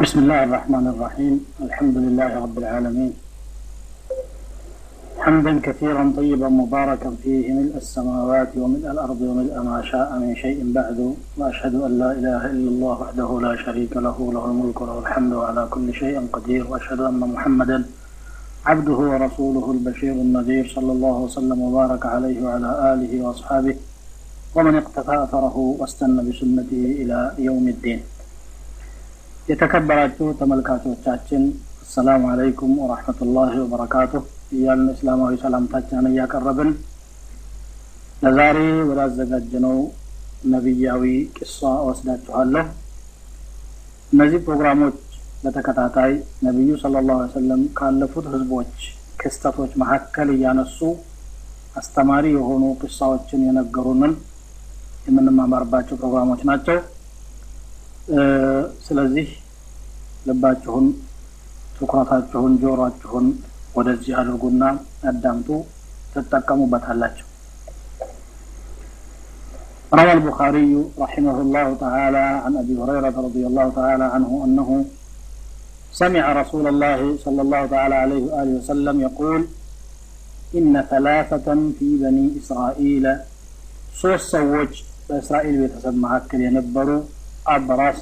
بسم الله الرحمن الرحيم. الحمد لله رب العالمين. حمدا كثيرا طيبا مباركا فيه ملء السماوات وملء الأرض وملء ما شاء من شيء بعد. وأشهد أن لا إله إلا الله وحده لا شريك له له الملك وله الحمد على كل شيء قدير. وأشهد أن محمدا عبده ورسوله البشير النذير صلى الله وسلم وبارك عليه وعلى آله وأصحابه ومن اقتفى أثره واستنى بسنته إلى يوم الدين. የተከበራችሁ ተመልካቾቻችን አሰላሙ አለይኩም ወራህመቱላሂ ወበረካቱሁ እያልን እስላማዊ ሰላምታችንን እያቀረብን ለዛሬ ወዳዘጋጀነው ነቢያዊ ቂሷ ወስዳችኋለሁ እነዚህ ፕሮግራሞች በተከታታይ ነቢዩ ስለ ላሁ ሰለም ካለፉት ህዝቦች ክስተቶች መካከል እያነሱ አስተማሪ የሆኑ ቅሳዎችን የነገሩንን የምንማማርባቸው ፕሮግራሞች ናቸው። ስለዚህ ልባችሁን ትኩረታችሁን ጆሮአችሁን ወደዚህ አድርጉና አዳምጡ ትጠቀሙበታላቸው روى البخاري رحمه الله تعالى عن أبي هريرة رضي الله تعالى عنه أنه سمع رسول الله صلى الله تعالى عليه وآله وسلم يقول إن ثلاثة في بني إسرائيل ሶስት ሰዎች በእስራኤል ቤተሰብ መካከል የነበሩ አብራሳ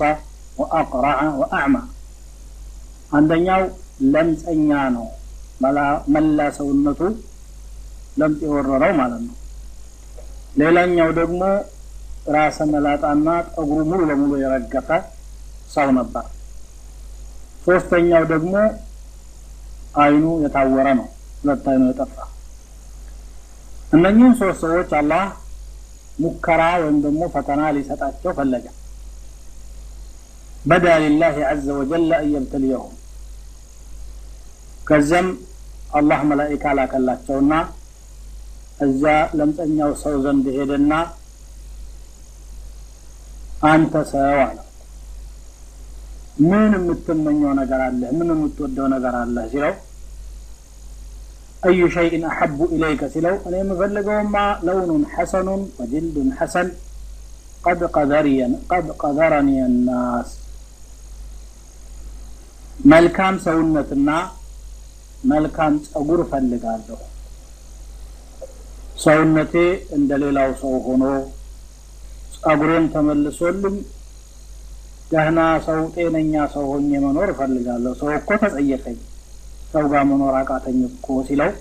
ወአቅራዐ ወአዕማ አንደኛው ለምፀኛ ነው። መላ ሰውነቱ ለምጥ የወረረው ማለት ነው። ሌላኛው ደግሞ ራሰ መላጣና ጠጉሩ ሙሉ ለሙሉ የረገፈ ሰው ነበር። ሶስተኛው ደግሞ አይኑ የታወረ ነው። ሁለት አይኑ የጠፋ እነኚህን ሶስት ሰዎች አላህ ሙከራ ወይም ደግሞ ፈተና ሊሰጣቸው ፈለገ። በዳ ሊላህ አዘ ወጀል አን የብተልየሁም ከዚያም አላህ መላኢካ ላከላቸውና እዛ ለምፀኛው ሰው ዘንድ ሄደና አንተ ሰው አለ ምን የምትመኘው ነገር አለህ ምን የምትወደው ነገር አለህ ሲለው أي شيء أحب إليك سلو أنا مفلقهما لون حسن وجلد حسن قد قذري قد قذرني الناس መልካም ሰውነትና መልካም ጸጉር ፈልጋለሁ ሰውነቴ እንደ ሌላው ሰው ሆኖ ጸጉሬን ተመልሶልኝ ደህና ሰው ጤነኛ ሰው ሆኜ መኖር እፈልጋለሁ። ሰው እኮ ተጸየፈኝ። ሰው ጋር መኖር አቃተኝ እኮ ሲለው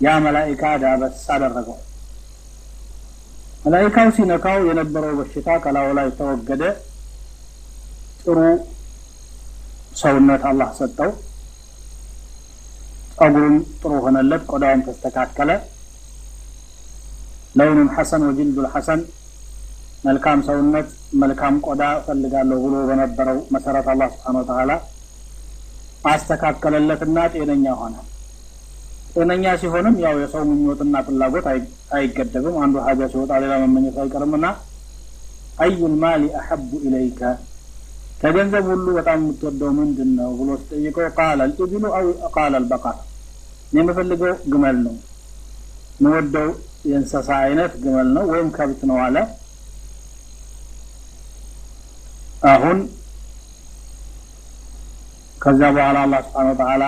ያ መላኢካ ዳበስ አደረገው። መላኢካው ሲነካው የነበረው በሽታ ከላዩ ላይ ተወገደ። ጥሩ ሰውነት አላህ ሰጠው ጸጉሩም ጥሩ ሆነለት ቆዳውም ተስተካከለ ለውኑን ሐሰን ወጅልዱል ሐሰን መልካም ሰውነት መልካም ቆዳ እፈልጋለሁ ብሎ በነበረው መሰረት አላህ ስብሓን ወተላ አስተካከለለትና ጤነኛ ሆነ ጤነኛ ሲሆንም ያው የሰው ምኞትና ፍላጎት አይገደብም አንዱ ሀጃ ሲወጣ ሌላ መመኘት አይቀርምና አዩል ማሊ አሐቡ ኢለይከ ከገንዘብ ሁሉ በጣም የምትወደው ምንድን ነው ብሎ ስጠይቀው ቃል አልኢብሉ አው ቃል አልበቃር እኔ የምፈልገው ግመል ነው። የምወደው የእንስሳ አይነት ግመል ነው ወይም ከብት ነው አለ። አሁን ከዛ በኋላ አላህ ስብሓን ወተላ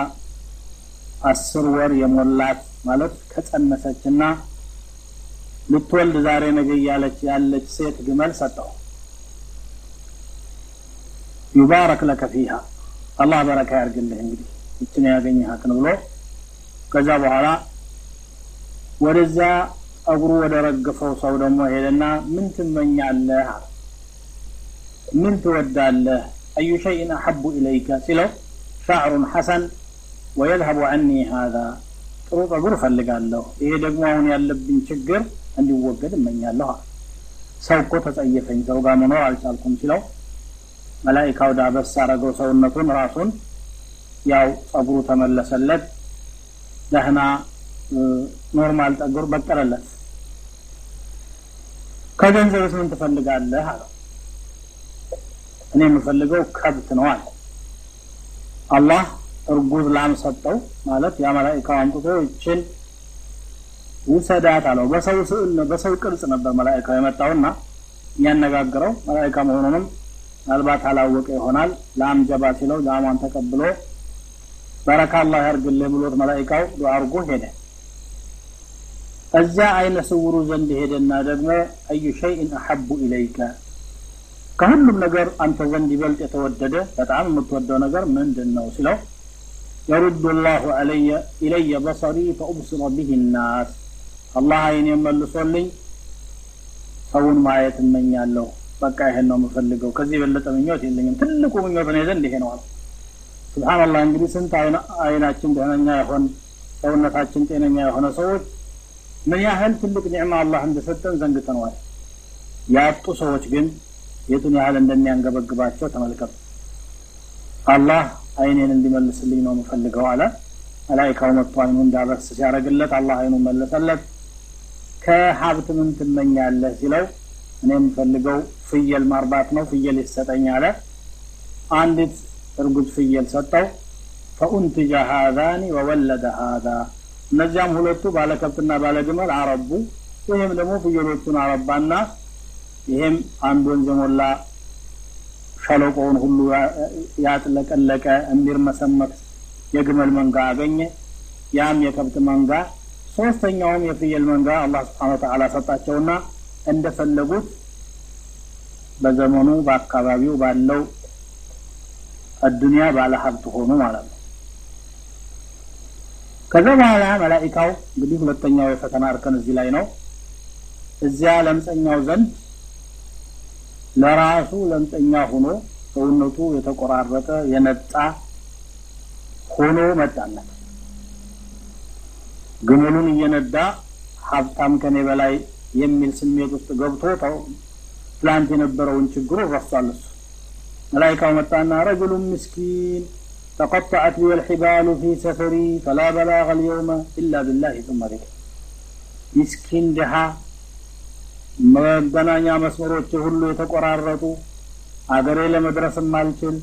አስር ወር የሞላት ማለት ከጸነሰችና ልትወልድ ዛሬ ነገ እያለች ያለች ሴት ግመል ሰጠው። ዩባረክ ለከ ፊሃ። አላህ በረካ ያርግልህ እንግዲህ። ይችን ያገኘሃትን ብሎ ከዛ በኋላ ወደዛ ጸጉሩ ወደ ረግፈው ሰው ደግሞ ሄደና ምን ትመኛለህ? ምን ትወዳለህ? አዩ ሸይን አሐቡ ኢለይከ? ሲለው ሻዕሩን ሐሰን ወየዝሀቡ ዐኒ ሃዛ ጥሩ ጸጉር እፈልጋለሁ። ይሄ ደግሞ አሁን ያለብኝ ችግር እንዲወገድ እመኛለሁ ሰው እኮ ተጸየፈኝ ሰው ጋር መኖር አልቻልኩም ሲለው መላኢካው ዳበስ አረገው ሰውነቱን ራሱን ያው ጸጉሩ ተመለሰለት ደህና normal ጠጉር በቀለለት። ከገንዘብስ ምን ትፈልጋለህ? አለው። እኔ የምፈልገው ከብት ነው አለ። አላህ እርጉዝ ላም ሰጠው ማለት ያ መላኢካው አምጥቶ ይችን ውሰዳት አለው። በሰው ስዕል በሰው ቅርጽ ነበር መላኢካው የመጣውና የሚያነጋግረው። መላኢካ መሆኑንም ምናልባት አላወቀ ይሆናል። ላም ጀባ ሲለው ላሟን ተቀብሎ በረካ አላህ ያርግልህ ብሎት መላኢካው ዱዓ አድርጎ ሄደ። እዚያ አይነ ስውሩ ዘንድ ሄደና ደግሞ አዩ ሸይን አሐቡ ኢለይከ ከሁሉም ነገር አንተ ዘንድ ይበልጥ የተወደደ በጣም የምትወደው ነገር ምንድን ነው ሲለው የሩዱ ላሁ ኢለየ በሰሪ ፈኡብስረ ብህ ናስ አላህ አይን መልሶልኝ ሰውን ማየት እመኛለሁ። በቃ ይሄን ነው የምፈልገው። ከዚህ የበለጠ ምኞት የለኝም። ትልቁ ምኞት እኔ ዘንድ ይሄ ነው አለ ስብሓንላህ እንግዲህ ስንት አይናችን ደህነኛ የሆን ሰውነታችን ጤነኛ የሆነ ሰዎች ምን ያህል ትልቅ ኒዕማ አላህ እንደሰጠን ዘንግተነዋል። ያጡ ሰዎች ግን የቱን ያህል እንደሚያንገበግባቸው ተመልከቱ። አላህ አይኔን እንዲመልስልኝ ነው የምፈልገው አለ። መላይካው መጥቶ አይኑ እንዳበስ ሲያደረግለት አላህ አይኑ መለሰለት። ከሀብት ምን ትመኛለህ ሲለው እኔ የምፈልገው ፍየል ማርባት ነው ፍየል ይሰጠኝ አለ። አንዲት እርጉዝ ፍየል ሰጠው። ፈኡንትጀ ሃዛኒ ወወለደ ሃዛ። እነዚያም ሁለቱ ባለከብትና ባለግመል አረቡ። ይህም ደግሞ ፍየሎቹን አረባና ይሄም አንድ ወንዝ የሞላ ሸለቆውን ሁሉ ያጥለቀለቀ የሚርመሰመት የግመል መንጋ አገኘ። ያም የከብት መንጋ። ሶስተኛውም የፍየል መንጋ አላህ ስብሓን ወተዓላ ሰጣቸውና እንደፈለጉት በዘመኑ በአካባቢው ባለው አዱንያ ባለ ሀብት ሆኑ ማለት ነው። ከዛ በኋላ መላኢካው እንግዲህ ሁለተኛው የፈተና እርከን እዚህ ላይ ነው። እዚያ ለምፀኛው ዘንድ ለራሱ ለምፀኛ ሆኖ ሰውነቱ የተቆራረጠ የነጣ ሆኖ መጣለት ግመሉን እየነዳ ሀብታም ከኔ በላይ የሚል ስሜት ውስጥ ገብቶ ትላንት የነበረውን ችግሩ ረሷል እሱ መላይካው መጣና ረጅሉን ምስኪን تقطعت بي الحبال في سفري فلا بلاغ اليوم إلا بالله ثم بك مسكين دها መገናኛ መስመሮች ሁሉ የተቆራረጡ አገሬ ለመድረስ ማልችል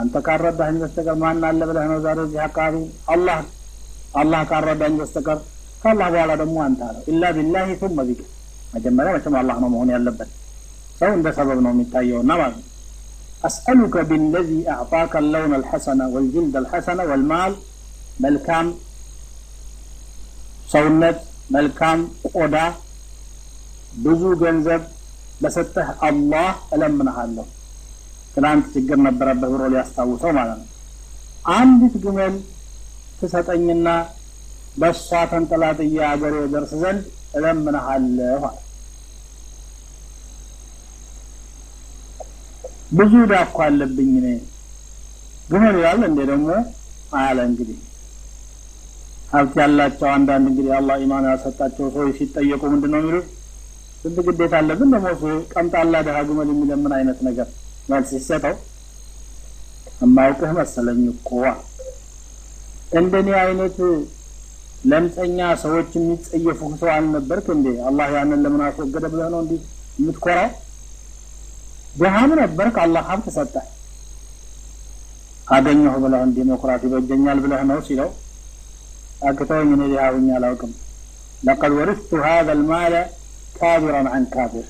አንተ ካረዳኝ በስተቀር ማን አለ ብለህ ነው ዛሬ እዚህ አካባቢ አላህ አላህ ካረዳኝ በስተቀር ከአላህ በኋላ ደግሞ አንተ አለው ኢላ ቢላሂ ثم ቢክ መጀመሪያ መቼም አላህ ነው መሆን ያለበት ሰው እንደ ሰበብ ነው የሚታየውና ማለት ነው أسألك بالذي أعطاك اللون الحسن والجلد الحسن والمال ملكام ሰውነት መልካም ቆዳ ብዙ ገንዘብ ለሰጠህ አላህ እለምንሃለሁ ትናንት ችግር ነበረበት ብሎ ሊያስታውሰው ማለት ነው አንዲት ግመል ትሰጠኝና በእሷ ተንጠላጥዬ አገሬ ደርስ ዘንድ እለምንሃለሁ አለ ብዙ ዳኳ አለብኝ እኔ። ግመል ይላል እንዴ ደግሞ? አለ እንግዲህ። ሀብት ያላቸው አንዳንድ እንግዲህ አላህ ኢማን ያሰጣቸው ሰዎች ሲጠየቁ ምንድን ነው የሚሉት? ስንት ግዴታ አለብን ደግሞ ቀምጣላ ድሀ ግመል የሚለምን አይነት ነገር መልስ ሲሰጠው? የማውቅህ መሰለኝ እኮ። እንደኔ አይነት ለምፀኛ ሰዎች የሚጸየፉ ሰው አልነበርክ እንዴ? አላህ ያንን ለምን አስወገደ ብለህ ነው እንዲህ የምትኮራው ድሃም ነበርክ፣ አላህ ሀብት ሰጠህ። አገኘሁ ብለህ ዲሞክራሲ ይበጀኛል ብለህ ነው ሲለው አግተውኝ እኔ ድሃ አላውቅም። ለቀድ ወርስቱ ሀዘ ልማለ ካቢረን አን ካቢር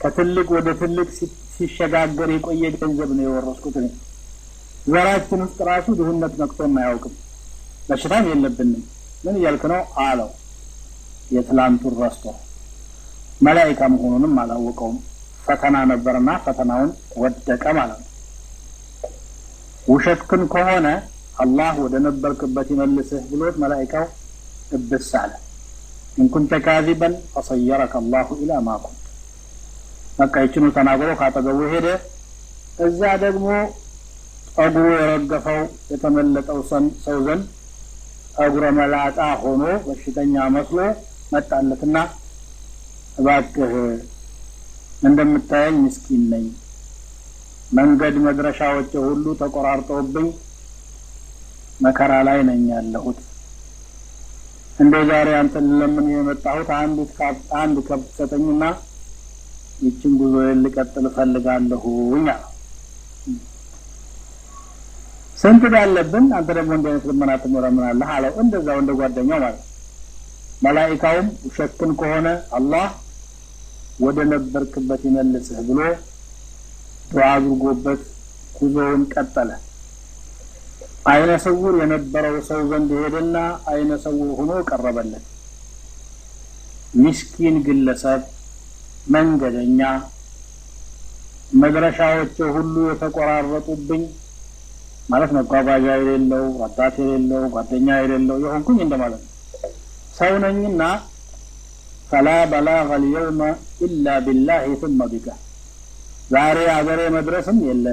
ከትልቅ ወደ ትልቅ ሲሸጋገር የቆየ ገንዘብ ነው የወረስኩት። ዘራችን ውስጥ ራሱ ድህነት ነቅቶም አያውቅም። በሽታም የለብንም። ምን እያልክ ነው አለው። የትላንቱን ረስቶ መላይካ መሆኑንም አላወቀውም። ፈተና ነበርና ፈተናውን ወደቀ ማለት ነው። ውሸትክን ከሆነ አላህ ወደ ነበርክበት ይመልስህ ብሎት መላይካው እብስ አለ። ኢንኩንተ ካዚበን ፈሰየረከ አላሁ ኢላ ማ ኩንት በቃ ይችኑ ተናግሮ ካጠገቡ ሄደ። እዚያ ደግሞ ጸጉሩ የረገፈው የተመለጠው ሰው ዘንድ ጸጉረ መላጣ ሆኖ በሽተኛ መስሎ መጣለትና እባክህ እንደምታየኝ ምስኪን ነኝ። መንገድ መድረሻዎች ሁሉ ተቆራርጠውብኝ መከራ ላይ ነኝ ያለሁት። እንደ ዛሬ አንተን ለምን የመጣሁት? አንድ ከብት ሰጠኝና ይችን ጉዞ ልቀጥል እፈልጋለሁኝ ስንት ባለብን አንተ ደግሞ እንደ አይነት ልመና ትመረምናለህ አለው። እንደዛው እንደ ጓደኛው ማለት መላኢካውም ውሸትን ከሆነ አላህ ወደ ነበርክበት ይመልስህ ብሎ ዱዓ አድርጎበት ጉዞውን ቀጠለ። አይነ ስውር የነበረው ሰው ዘንድ ሄደና አይነ ስውር ሆኖ ቀረበለት። ሚስኪን ግለሰብ፣ መንገደኛ፣ መድረሻዎች ሁሉ የተቆራረጡብኝ ማለት መጓጓዣ የሌለው ረዳት የሌለው ጓደኛ የሌለው የሆንኩኝ እንደማለት ነው። ሰው ነኝና ፈላ በላገ ልየውመ ኢላ ቢላሂ ثመ ቢከ ዛሬ አገሬ መድረስም የለ።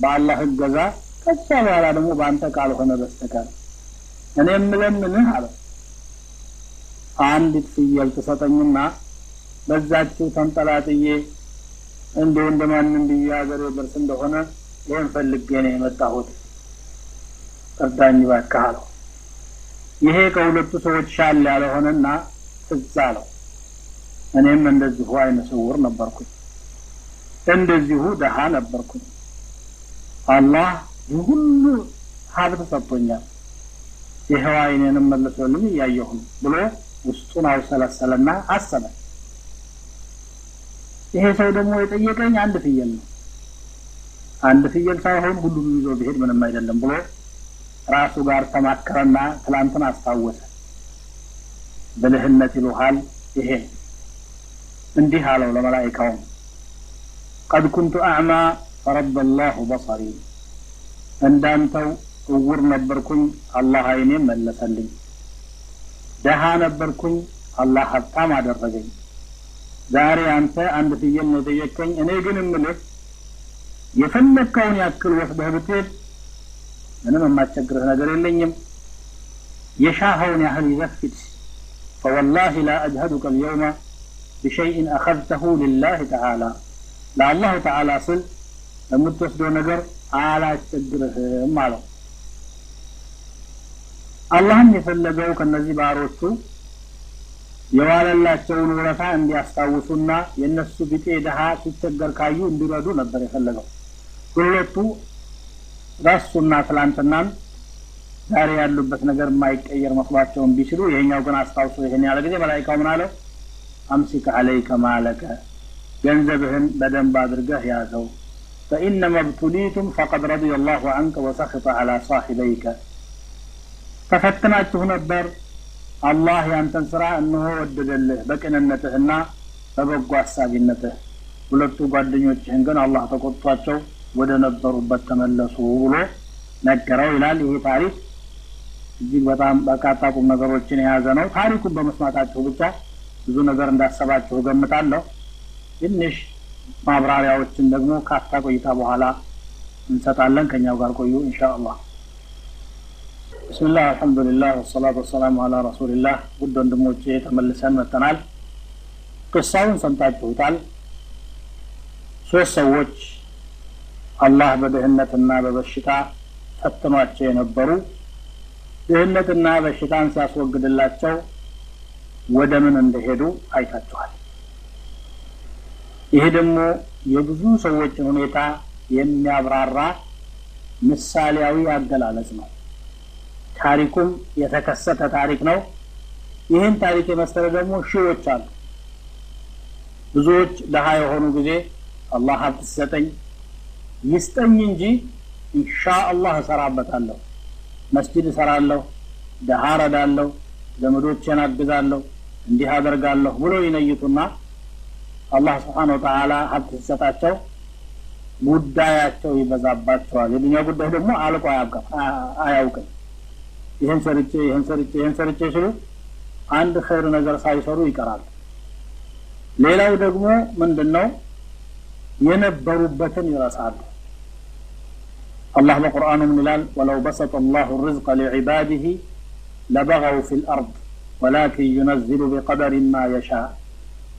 በአላህ እገዛ ከዛ በኋላ ደግሞ በአንተ ካልሆነ በስተቀር። እኔ የምለምንህ አለ። አንዲት ፍየል ትሰጠኝና በዛችው ተንጠላጥዬ እንዲሁ እንደማንም ብዬ ሀገሬ ደርስ እንደሆነ ይህን ፈልጌ ነው የመጣሁት፣ እርዳኝ እባክህ አለው። ይሄ ከሁለቱ ሰዎች ሻል ያለ ሆነና ትዝ አለው። እኔም እንደዚሁ አይነ ስውር ነበርኩኝ፣ እንደዚሁ ደሃ ነበርኩኝ። አላህ ሁሉ ሀብት ሰጥቶኛል፣ ይኸው አይኔንም መልሶልኝ እያየሁ ነው ብሎ ውስጡን አውሰለሰለና አሰበ። ይሄ ሰው ደግሞ የጠየቀኝ አንድ ፍየል ነው። አንድ ፍየል ሳይሆን ሁሉንም ይዞ ቢሄድ ምንም አይደለም ብሎ ራሱ ጋር ተማከረና ትላንትን አስታወሰ። ብልህነት ይሉሃል ይሄ እንዲህ አለው ለመላኢካውም ቀድ ኩንቱ አዕማ ፈረደ ላሁ በሰሪ እንዳንተው እውር ነበርኩኝ፣ አላህ አይኔም መለሰልኝ። ደሃ ነበርኩኝ፣ አላህ ሀብታም አደረገኝ። ዛሬ አንተ አንድ ፍየል ነው የጠየቀኝ። እኔ ግን እምልህ የፈለግከውን ያክል ወስደህ ብትሄድ ምንም የማስቸግርህ ነገር የለኝም። የሻኸውን ያህል ይዘህ ሂድ። ፈወላሂ ላ አጅሀዱከ ልየውመ ብሸይእን አኸዝተሁ ልላህ ተዓላ ለአላሁ ተዓላ ስል የምትወስደው ነገር አላስቸግርህም አለው። አላህም የፈለገው ከነዚህ ባሮቹ የዋለላቸውን ውለታ እንዲያስታውሱና የእነሱ ቢጤ ድሀ ሲቸገር ካዩ እንዲረዱ ነበር የፈለገው። ሁለቱ ረሱና ትላንትናን ዛሬ ያሉበት ነገር የማይቀየር መስሏቸውን ቢችሉ ይሄኛው ግን አስታውሶ ይሄን ያለ ጊዜ መላኢካው ምን አለው? አምሲክ አለይከ ማለከ ገንዘብህን በደንብ አድርገህ ያዘው። ፈኢነማ ብቱሊቱም ፈቀድ ረዲየ ላሁ አንከ ወሰኽጠ አላ ሳሒበይከ ተፈትናችሁ ነበር አላህ ያንተን ስራ እነሆ ወደደልህ በቅንነትህና በበጎ አሳቢነትህ። ሁለቱ ጓደኞችህን ግን አላህ ተቆጥቷቸው ወደ ነበሩበት ተመለሱ ብሎ ነገረው ይላል። ይሄ ታሪክ እጅግ በጣም በርካታ ቁም ነገሮችን የያዘ ነው። ታሪኩን በመስማታችሁ ብቻ ብዙ ነገር እንዳሰባችሁ ገምታለሁ። ትንሽ ማብራሪያዎችን ደግሞ ካፍታ ቆይታ በኋላ እንሰጣለን። ከኛው ጋር ቆዩ ኢንሻ አላህ። ብስሚላህ አልሐምዱሊላህ ወሰላቱ ወሰላሙ አላ ረሱሊላህ። ውድ ወንድሞቼ ተመልሰን መጥተናል። ቅሳውን ሰምታችሁታል። ሶስት ሰዎች አላህ በድህነትና በበሽታ ፈትኗቸው የነበሩ ድህነትና በሽታን ሲያስወግድላቸው ወደ ምን እንደሄዱ አይታችኋል። ይሄ ደግሞ የብዙ ሰዎችን ሁኔታ የሚያብራራ ምሳሌያዊ አገላለጽ ነው። ታሪኩም የተከሰተ ታሪክ ነው። ይህን ታሪክ የመሰለ ደግሞ ሺዎች አሉ። ብዙዎች ድሀ የሆኑ ጊዜ አላህ ሀብት ሲሰጠኝ ይስጠኝ እንጂ ኢንሻ አላህ እሰራበታለሁ፣ መስጂድ እሰራለሁ፣ ድሀ ረዳለሁ፣ ዘመዶቼን አግዛለሁ፣ እንዲህ አደርጋለሁ ብሎ ይነይቱና አላህ ስብሓነ ወተዓላ ሀብት ሲሰጣቸው ጉዳያቸው ይበዛባቸዋል። የዱኛ ጉዳይ ደግሞ አልቆ አያውቅም። ይህን ሰርቼ ይህን ሰርቼ ይህን ሰርቼ ሲሉ አንድ ኸይር ነገር ሳይሰሩ ይቀራል። ሌላው ደግሞ ምንድን ነው የነበሩበትን ይረሳሉ። አላህ በቁርአኑ ምን ይላል? ወለው በሰጠ አላሁ ርዝቀ ሊዕባዲህ ለበገው ፊ ልአርድ ወላኪን ዩነዝሉ ቢቀደር ማ የሻ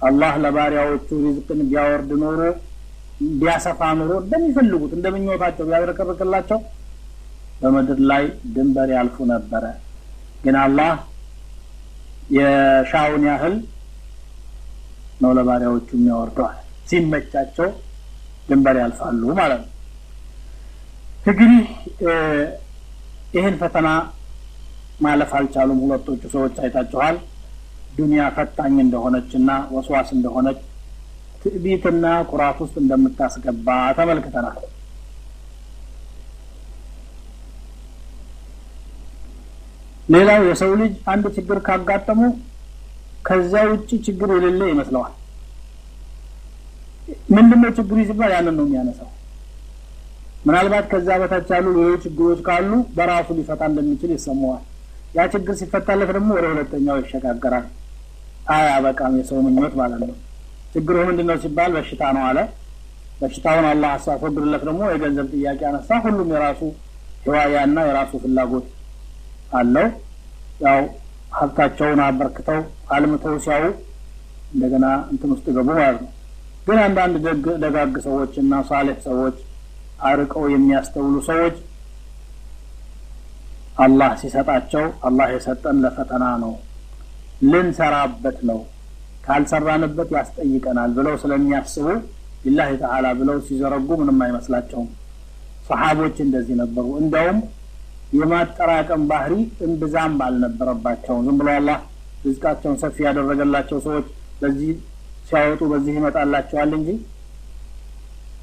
አላህ ለባሪያዎቹ ሪዝቅን ቢያወርድ ኖሮ ቢያሰፋ ኖሮ እንደሚፈልጉት እንደ ምኞታቸው ቢያብረከርክላቸው በምድር ላይ ድንበር ያልፉ ነበረ። ግን አላህ የሻውን ያህል ነው ለባሪያዎቹ የሚያወርደዋል። ሲመቻቸው ድንበር ያልፋሉ ማለት ነው። እንግዲህ ይህን ፈተና ማለፍ አልቻሉም። ሁለቶቹ ሰዎች አይታችኋል። ዱንያ ፈታኝ እንደሆነች እና ወስዋስ እንደሆነች ትዕቢትና ኩራት ውስጥ እንደምታስገባ ተመልክተናል። ሌላው የሰው ልጅ አንድ ችግር ካጋጠሙ ከዚያ ውጭ ችግር የሌለ ይመስለዋል። ምንድነው ችግሩ ሲባል ያንን ነው የሚያነሳው። ምናልባት ከዛ በታች ያሉ ሌሎች ችግሮች ካሉ በራሱ ሊፈታ እንደሚችል ይሰማዋል። ያ ችግር ሲፈታለት ደግሞ ወደ ሁለተኛው ይሸጋገራል። አያበቃም የሰው ምኞት ማለት ነው። ችግሩ ምንድን ነው ሲባል በሽታ ነው አለ። በሽታውን አላህ አሳስወግድለት ደግሞ የገንዘብ ጥያቄ አነሳ። ሁሉም የራሱ ህዋያና የራሱ ፍላጎት አለው። ያው ሀብታቸውን አበርክተው አልምተው ሲያዩ እንደገና እንትን ውስጥ ገቡ ማለት ነው። ግን አንዳንድ ደጋግ ሰዎች እና ሳሌሕ ሰዎች አርቀው የሚያስተውሉ ሰዎች አላህ ሲሰጣቸው አላህ የሰጠን ለፈተና ነው፣ ልንሰራበት ነው፣ ካልሰራንበት ያስጠይቀናል ብለው ስለሚያስቡ ሊላሂ ተዓላ ብለው ሲዘረጉ ምንም አይመስላቸውም። ሰሓቦች እንደዚህ ነበሩ። እንዲያውም የማጠራቀም ባህሪ እምብዛም አልነበረባቸውም። ዝም ብሎ አላህ ርዝቃቸውን ሰፊ ያደረገላቸው ሰዎች በዚህ ሲያወጡ በዚህ ይመጣላቸዋል እንጂ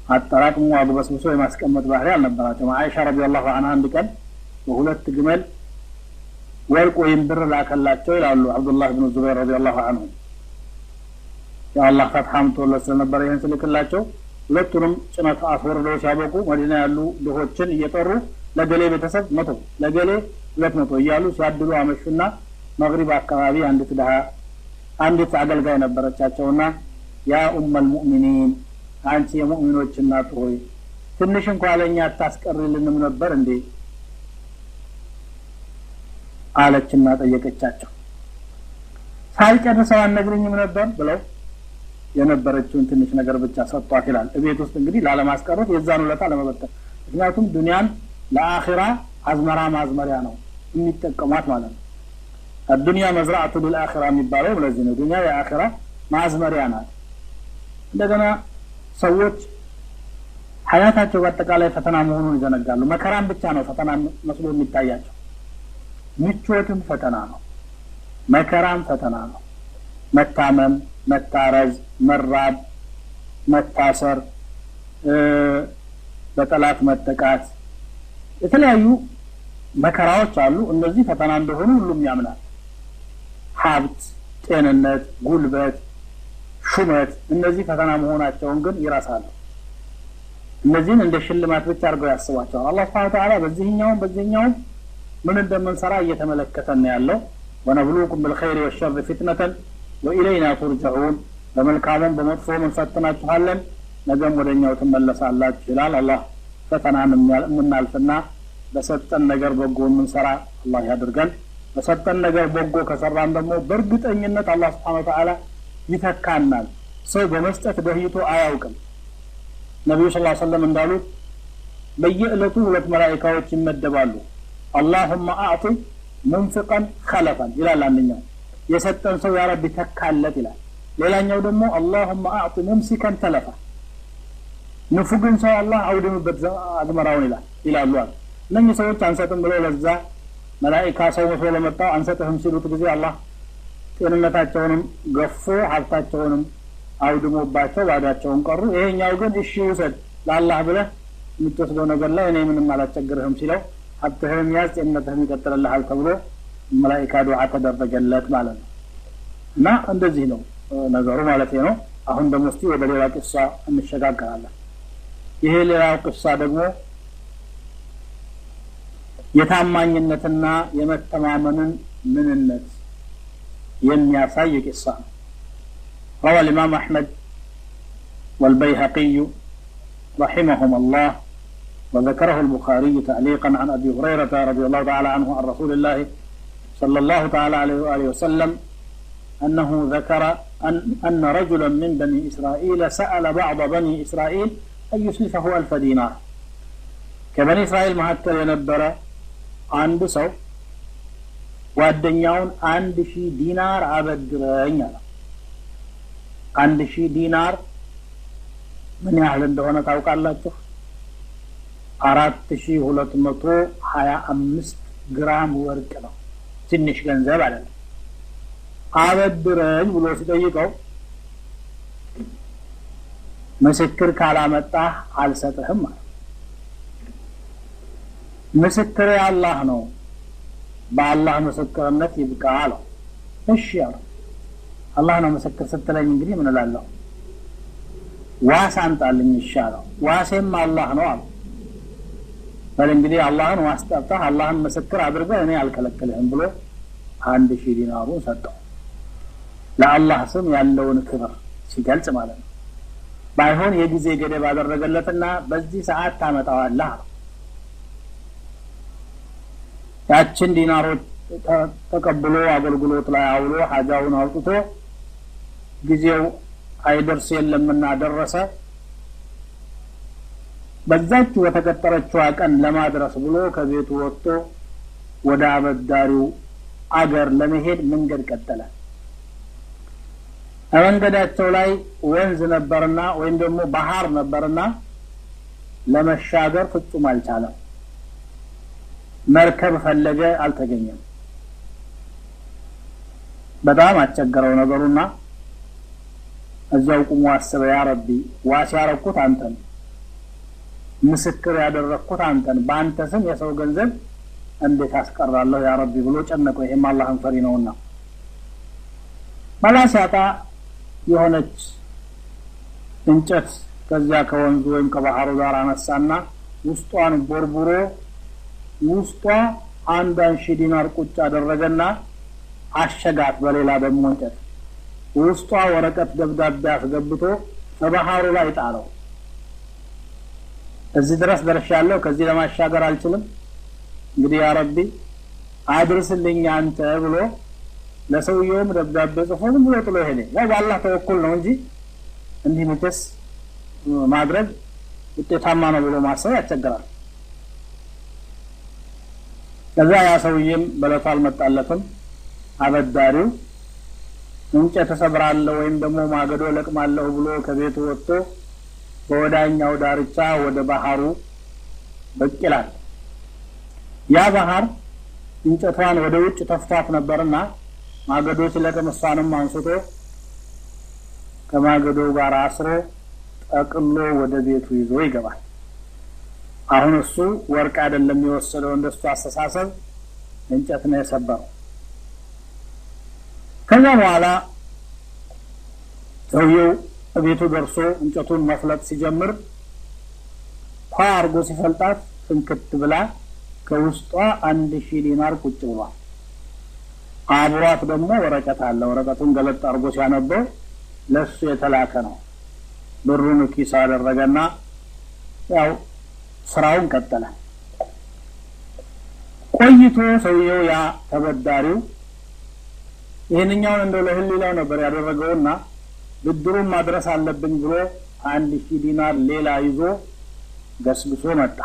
አጠራቅሞ አግበስብሶ የማስቀመጥ ባህሪ አልነበራቸውም። አይሻ ረዲየላሁ ዐንሃ አንድ ቀን በሁለት ግመል ወርቅ ወይም ብር ላከላቸው ይላሉ አብዱላህ ብን ዙበይር ረዲየላሁ ዐንሁ። የአላህ ፈትሐ አምጥቶለት ስለነበረ ይህን ስልክላቸው ሁለቱንም ጭነት አስወርደው ሲያበቁ መዲና ያሉ ድሆችን እየጠሩ ለገሌ ቤተሰብ መቶ ለገሌ ሁለት መቶ እያሉ ሲያድሉ አመሹና መግሪብ አካባቢ አንዲት ድሀ አንዲት አገልጋይ ነበረቻቸውና ያ ኡመል ሙእሚኒን አንቺ የሙእሚኖች እናት ሆይ ትንሽ እንኳ ለእኛ አታስቀሪልንም ነበር እንዴ አለችና ጠየቀቻቸው። ሳልጨርሰው አልነግረኝም ነበር ብለው የነበረችውን ትንሽ ነገር ብቻ ሰጥቷት ይላል። እቤት ውስጥ እንግዲህ ላለማስቀረት የዛን ውለታ ለመበተን ምክንያቱም ዱንያን ለአኺራ አዝመራ ማዝመሪያ ነው የሚጠቀሟት ማለት ነው። አዱንያ መዝራዕቱ ልልአኺራ የሚባለው ለዚህ ነው። ዱንያ የአኺራ ማዝመሪያ ናት። እንደገና ሰዎች ሀያታቸው በአጠቃላይ ፈተና መሆኑን ይዘነጋሉ። መከራም ብቻ ነው ፈተና መስሎ የሚታያቸው። ምቾትም ፈተና ነው፣ መከራም ፈተና ነው። መታመም፣ መታረዝ፣ መራብ፣ መታሰር፣ በጠላት መጠቃት፣ የተለያዩ መከራዎች አሉ። እነዚህ ፈተና እንደሆኑ ሁሉም ያምናል። ሀብት፣ ጤንነት፣ ጉልበት፣ ሹመት እነዚህ ፈተና መሆናቸውን ግን ይረሳሉ። እነዚህን እንደ ሽልማት ብቻ አድርገው ያስቧቸዋል። አላህ ስብሐነ ወተዓላ በዚህኛውም በዚህኛውም ምን እንደምንሰራ እየተመለከተን ያለው። ወነብሉኩም ብልኸይሪ ወሸር ፊትነተን ወኢለይና ቱርጀዑን፣ በመልካሙም በመጥፎም እንፈትናችኋለን፣ ነገም ወደ እኛው ትመለሳላችሁ ይላል። አላህ ፈተናን የምናልፍና በሰጠን ነገር በጎ የምንሰራ አላህ ያድርገን። በሰጠን ነገር በጎ ከሰራን ደግሞ በእርግጠኝነት አላህ ስብሐነ ወተዓላ ይተካናል። ሰው በመስጠት ደህይቶ አያውቅም። ነቢዩ ስ ሰለም እንዳሉት በየዕለቱ ሁለት መላኢካዎች ይመደባሉ። አላሁመ አዕጢ ሙንፊቀን ከለፈን ይላል አንደኛው፣ የሰጠን ሰው ያ ረቢ ተካለት ይላል። ሌላኛው ደግሞ አላሁመ አዕጢ ሙምሲከን ተለፋ፣ ንፉግን ሰው አላህ አውድምበት አዝመራውን ይላል ይላሉ አሉ። እነኚህ ሰዎች አንሰጥም ብለው ለዛ መላኢካ ሰው መስሎ ለመጣው አንሰጥህም ሲሉት ጊዜ አላህ ጤንነታቸውንም ገፎ ሀብታቸውንም አውድሞባቸው ባዳቸውን ቀሩ። ይሄኛው ግን እሺ ውሰድ ለአላህ ብለህ የምትወስደው ነገር ላይ እኔ ምንም አላስቸግርህም ሲለው ሀብትህም ያዝ ጤንነትህም ይቀጥልልሃል ተብሎ መላኢካ ዱዓ ተደረገለት ማለት ነው። እና እንደዚህ ነው ነገሩ ማለት ነው። አሁን ደግሞ እስቲ ወደ ሌላ ቅሳ እንሸጋገራለን። ይሄ ሌላው ቅሳ ደግሞ የታማኝነትና የመተማመንን ምንነት የሚያሳይ ቅሳ ነው። روى الإمام أحمد والبيهقي رحمهم الله وذكره البخاري تعليقا عن أبي هريرة رضي الله تعالى عنه عن رسول الله صلى الله تعالى عليه وآله وسلم أنه ذكر أن, أن رجلا من بني إسرائيل سأل بعض بني إسرائيل أن يسلفه ألف دينار كبني إسرائيل مهكر ينبر عند سو ጓደኛውን አንድ ሺህ ዲናር አበድረኝ አለ። አንድ ሺህ ዲናር ምን ያህል እንደሆነ ታውቃላችሁ? አራት ሺህ ሁለት መቶ ሀያ አምስት ግራም ወርቅ ነው። ትንሽ ገንዘብ አይደለም። አበድረኝ ብሎ ሲጠይቀው ምስክር ካላመጣህ አልሰጥህም አለ። ምስክር አላህ ነው። በአላህ ምስክርነት ይብቃ አለው። እሺ አለው አላህ ነው ምስክር ስትለኝ እንግዲህ ምን እላለሁ? ዋስ አንጣልኝ ይሻለው። ዋሴም አላህ ነው አሉ በል እንግዲህ አላህን ዋስ ጠርተህ አላህን ምስክር አድርገህ እኔ አልከለክልህም ብሎ አንድ ሺህ ዲናሩን ሰጠው። ለአላህ ስም ያለውን ክብር ሲገልጽ ማለት ነው። ባይሆን የጊዜ ገደብ አደረገለትና በዚህ ሰዓት ታመጣዋለህ ያችን ዲናሮች ተቀብሎ አገልግሎት ላይ አውሎ ሀጃውን አውጥቶ ጊዜው አይደርስ የለምና ደረሰ በዛች በተቀጠረችዋ ቀን ለማድረስ ብሎ ከቤቱ ወጥቶ ወደ አበዳሪው አገር ለመሄድ መንገድ ቀጠለ። በመንገዳቸው ላይ ወንዝ ነበርና ወይም ደግሞ ባህር ነበርና ለመሻገር ፍጹም አልቻለም። መርከብ ፈለገ አልተገኘም። በጣም አስቸገረው ነገሩና እዚያው ቁሞ አስበ ያ ረቢ ዋስ ያረኩት አንተን ምስክር ያደረግኩት አንተን። በአንተ ስም የሰው ገንዘብ እንዴት አስቀራለሁ ያ ረቢ ብሎ ጨነቀው። ይሄም አላህን ፈሪ ነውና። መላ ሲያጣ የሆነች እንጨት ከዚያ ከወንዙ ወይም ከባህሩ ጋር አነሳና ውስጧን ቦርቡሮ ውስጧ አንዷን ሺህ ዲናር ቁጭ አደረገና አሸጋት በሌላ ደግሞ እንጨት። ውስጧ ወረቀት ደብዳቤ አስገብቶ በባህሩ ላይ ጣለው እዚህ ድረስ ደርሻለሁ። ከዚህ ለማሻገር አልችልም። እንግዲህ ያ ረቢ አድርስልኝ አንተ ብሎ ለሰውየውም ደብዳቤ ጽፎ ዝም ብሎ ጥሎ ሄደ ያው በአላህ ተወኩል ነው እንጂ እንዲህ መቼስ ማድረግ ውጤታማ ነው ብሎ ማሰብ ያስቸግራል። ከዛ ያ ሰውዬም በለቱ አልመጣለትም። አበዳሪው እንጨት እሰብራለሁ ወይም ደግሞ ማገዶ ለቅማለሁ ብሎ ከቤቱ ወጥቶ በወዳኛው ዳርቻ ወደ ባህሩ ብቅ ይላል። ያ ባህር እንጨቷን ወደ ውጭ ተፍቷት ነበርና ማገዶ እሷንም አንስቶ ከማገዶው ጋር አስሮ ጠቅሎ ወደ ቤቱ ይዞ ይገባል። አሁን እሱ ወርቅ አይደለም የወሰደው እንደሱ አስተሳሰብ እንጨት ነው የሰበረው። ከዛ በኋላ ሰውየው ቤቱ ደርሶ እንጨቱን መፍለጥ ሲጀምር ኳ አርጎ ሲፈልጣት ፍንክት ብላ ከውስጧ አንድ ሺህ ዲናር ቁጭ ብሏል። አብሯት ደግሞ ወረቀት አለ። ወረቀቱን ገለጥ አድርጎ ሲያነበው ለእሱ የተላከ ነው። ብሩን ኪስ አደረገና ያው ስራውን ቀጠለ። ቆይቶ ሰውየው ያ ተበዳሪው ይህንኛውን እንደው ለህሊላው ነበር ያደረገውና ብድሩን ማድረስ አለብኝ ብሎ አንድ ሺህ ዲናር ሌላ ይዞ ገስግሶ መጣ።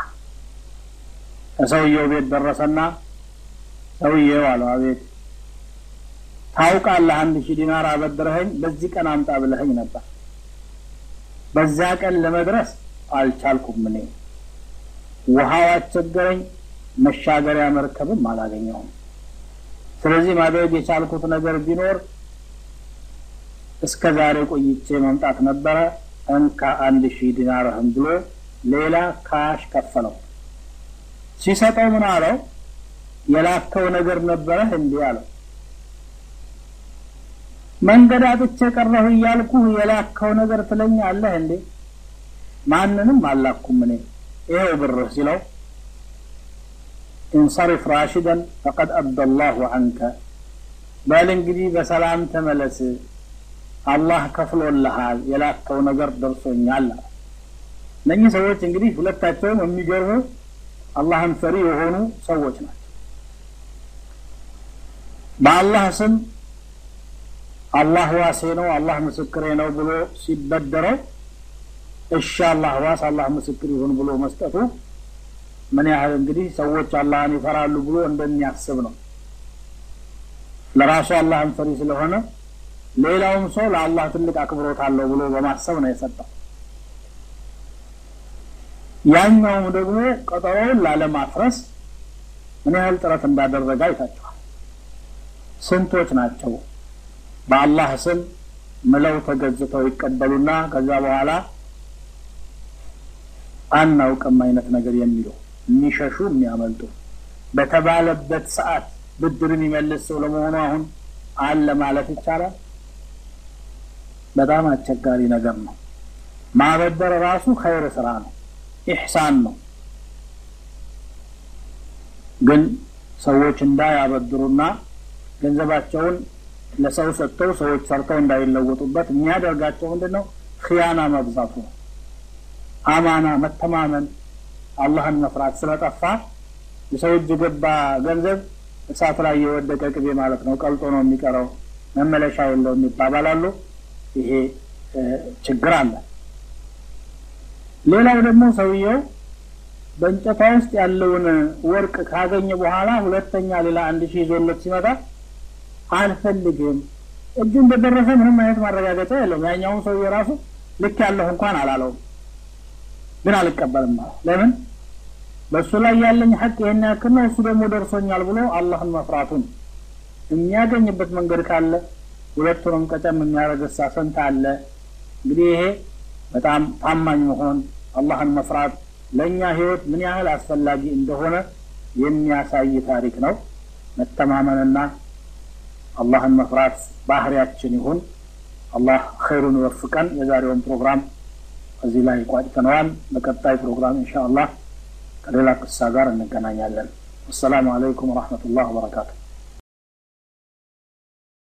ከሰውየው ቤት ደረሰና ሰውየው አለው አቤት! ታውቃለህ አንድ ሺህ ዲናር አበድረኸኝ በዚህ ቀን አምጣ ብለኸኝ ነበር። በዚያ ቀን ለመድረስ አልቻልኩም እኔ። ውሃው አስቸገረኝ መሻገሪያ መርከብም አላገኘውም ስለዚህ ማድረግ የቻልኩት ነገር ቢኖር እስከ ዛሬ ቆይቼ መምጣት ነበረ። እንካ አንድ ሺህ ዲናርህም ብሎ ሌላ ካሽ ከፈለው። ሲሰጠው ምን አለው? የላከው ነገር ነበረህ እንዲህ አለው። መንገድ አጥቼ ቀረሁ እያልኩህ የላከው ነገር ትለኛለህ እንዴ? ማንንም አላኩም እኔ። ይኸው ብርህ ሲለው እንሰሪፍ ራሽደን ፈቀድ አደ ላሁ አንከ። በል እንግዲህ በሰላም ተመለስ አላህ ከፍሎልሃል የላከው ነገር ደርሶኛል እነኚህ ሰዎች እንግዲህ ሁለታቸውም የሚገርሙ አላህን ፈሪ የሆኑ ሰዎች ናቸው። በአላህ ስም አላህ ዋሴ ነው አላህ ምስክሬ ነው ብሎ ሲበደረው እሺ አላህ ዋስ አላህ ምስክር ይሁን ብሎ መስጠቱ ምን ያህል እንግዲህ ሰዎች አላህን ይፈራሉ ብሎ እንደሚያስብ ነው። ለራሱ አላህን ፈሪ ስለሆነ ሌላውም ሰው ለአላህ ትልቅ አክብሮት አለው ብሎ በማሰብ ነው የሰጠው ያኛውም ደግሞ ቀጠሮውን ላለማፍረስ ምን ያህል ጥረት እንዳደረገ አይታችኋል ስንቶች ናቸው በአላህ ስም ምለው ተገዝተው ይቀበሉና ከዛ በኋላ አናውቅም አይነት ነገር የሚሉ የሚሸሹ የሚያመልጡ በተባለበት ሰዓት ብድር የሚመልስ ሰው ለመሆኑ አሁን አለ ማለት ይቻላል? በጣም አስቸጋሪ ነገር ነው። ማበደር ራሱ ኸይር ስራ ነው፣ ኢሕሳን ነው። ግን ሰዎች እንዳያበድሩና ገንዘባቸውን ለሰው ሰጥተው ሰዎች ሰርተው እንዳይለወጡበት የሚያደርጋቸው ምንድን ነው? ክያና መብዛቱ ነው። አማና መተማመን፣ አላህን መፍራት ስለጠፋ የሰው እጅ ገባ ገንዘብ እሳት ላይ የወደቀ ቅቤ ማለት ነው። ቀልጦ ነው የሚቀረው፣ መመለሻ የለውም ይባባላሉ። ይሄ ችግር አለ። ሌላው ደግሞ ሰውየው በእንጨቷ ውስጥ ያለውን ወርቅ ካገኘ በኋላ ሁለተኛ ሌላ አንድ ሺህ ይዞለት ሲመጣ አልፈልግም፣ እጁ እንደደረሰ ምንም አይነት ማረጋገጫ የለውም። ያኛውን ሰውዬ ራሱ ልክ ያለሁ እንኳን አላለውም፣ ግን አልቀበልም ለምን? በእሱ ላይ ያለኝ ሐቅ ይህን ያክል ነው፣ እሱ ደግሞ ደርሶኛል ብሎ አላህን መፍራቱን የሚያገኝበት መንገድ ካለ ሁለቱንም ቀጨም የሚያደርግ ሳሰንት አለ። እንግዲህ ይሄ በጣም ታማኝ መሆን አላህን መፍራት ለእኛ ህይወት ምን ያህል አስፈላጊ እንደሆነ የሚያሳይ ታሪክ ነው። መተማመንና አላህን መፍራት ባህሪያችን ይሁን። አላህ ኸይሩን ይወፍቀን። የዛሬውን ፕሮግራም እዚህ ላይ ቋጭተነዋል። በቀጣይ ፕሮግራም ኢንሻ አላህ ከሌላ ቅሳ ጋር እንገናኛለን። አሰላሙ አለይኩም ወረሕመቱላህ ወበረካቱ።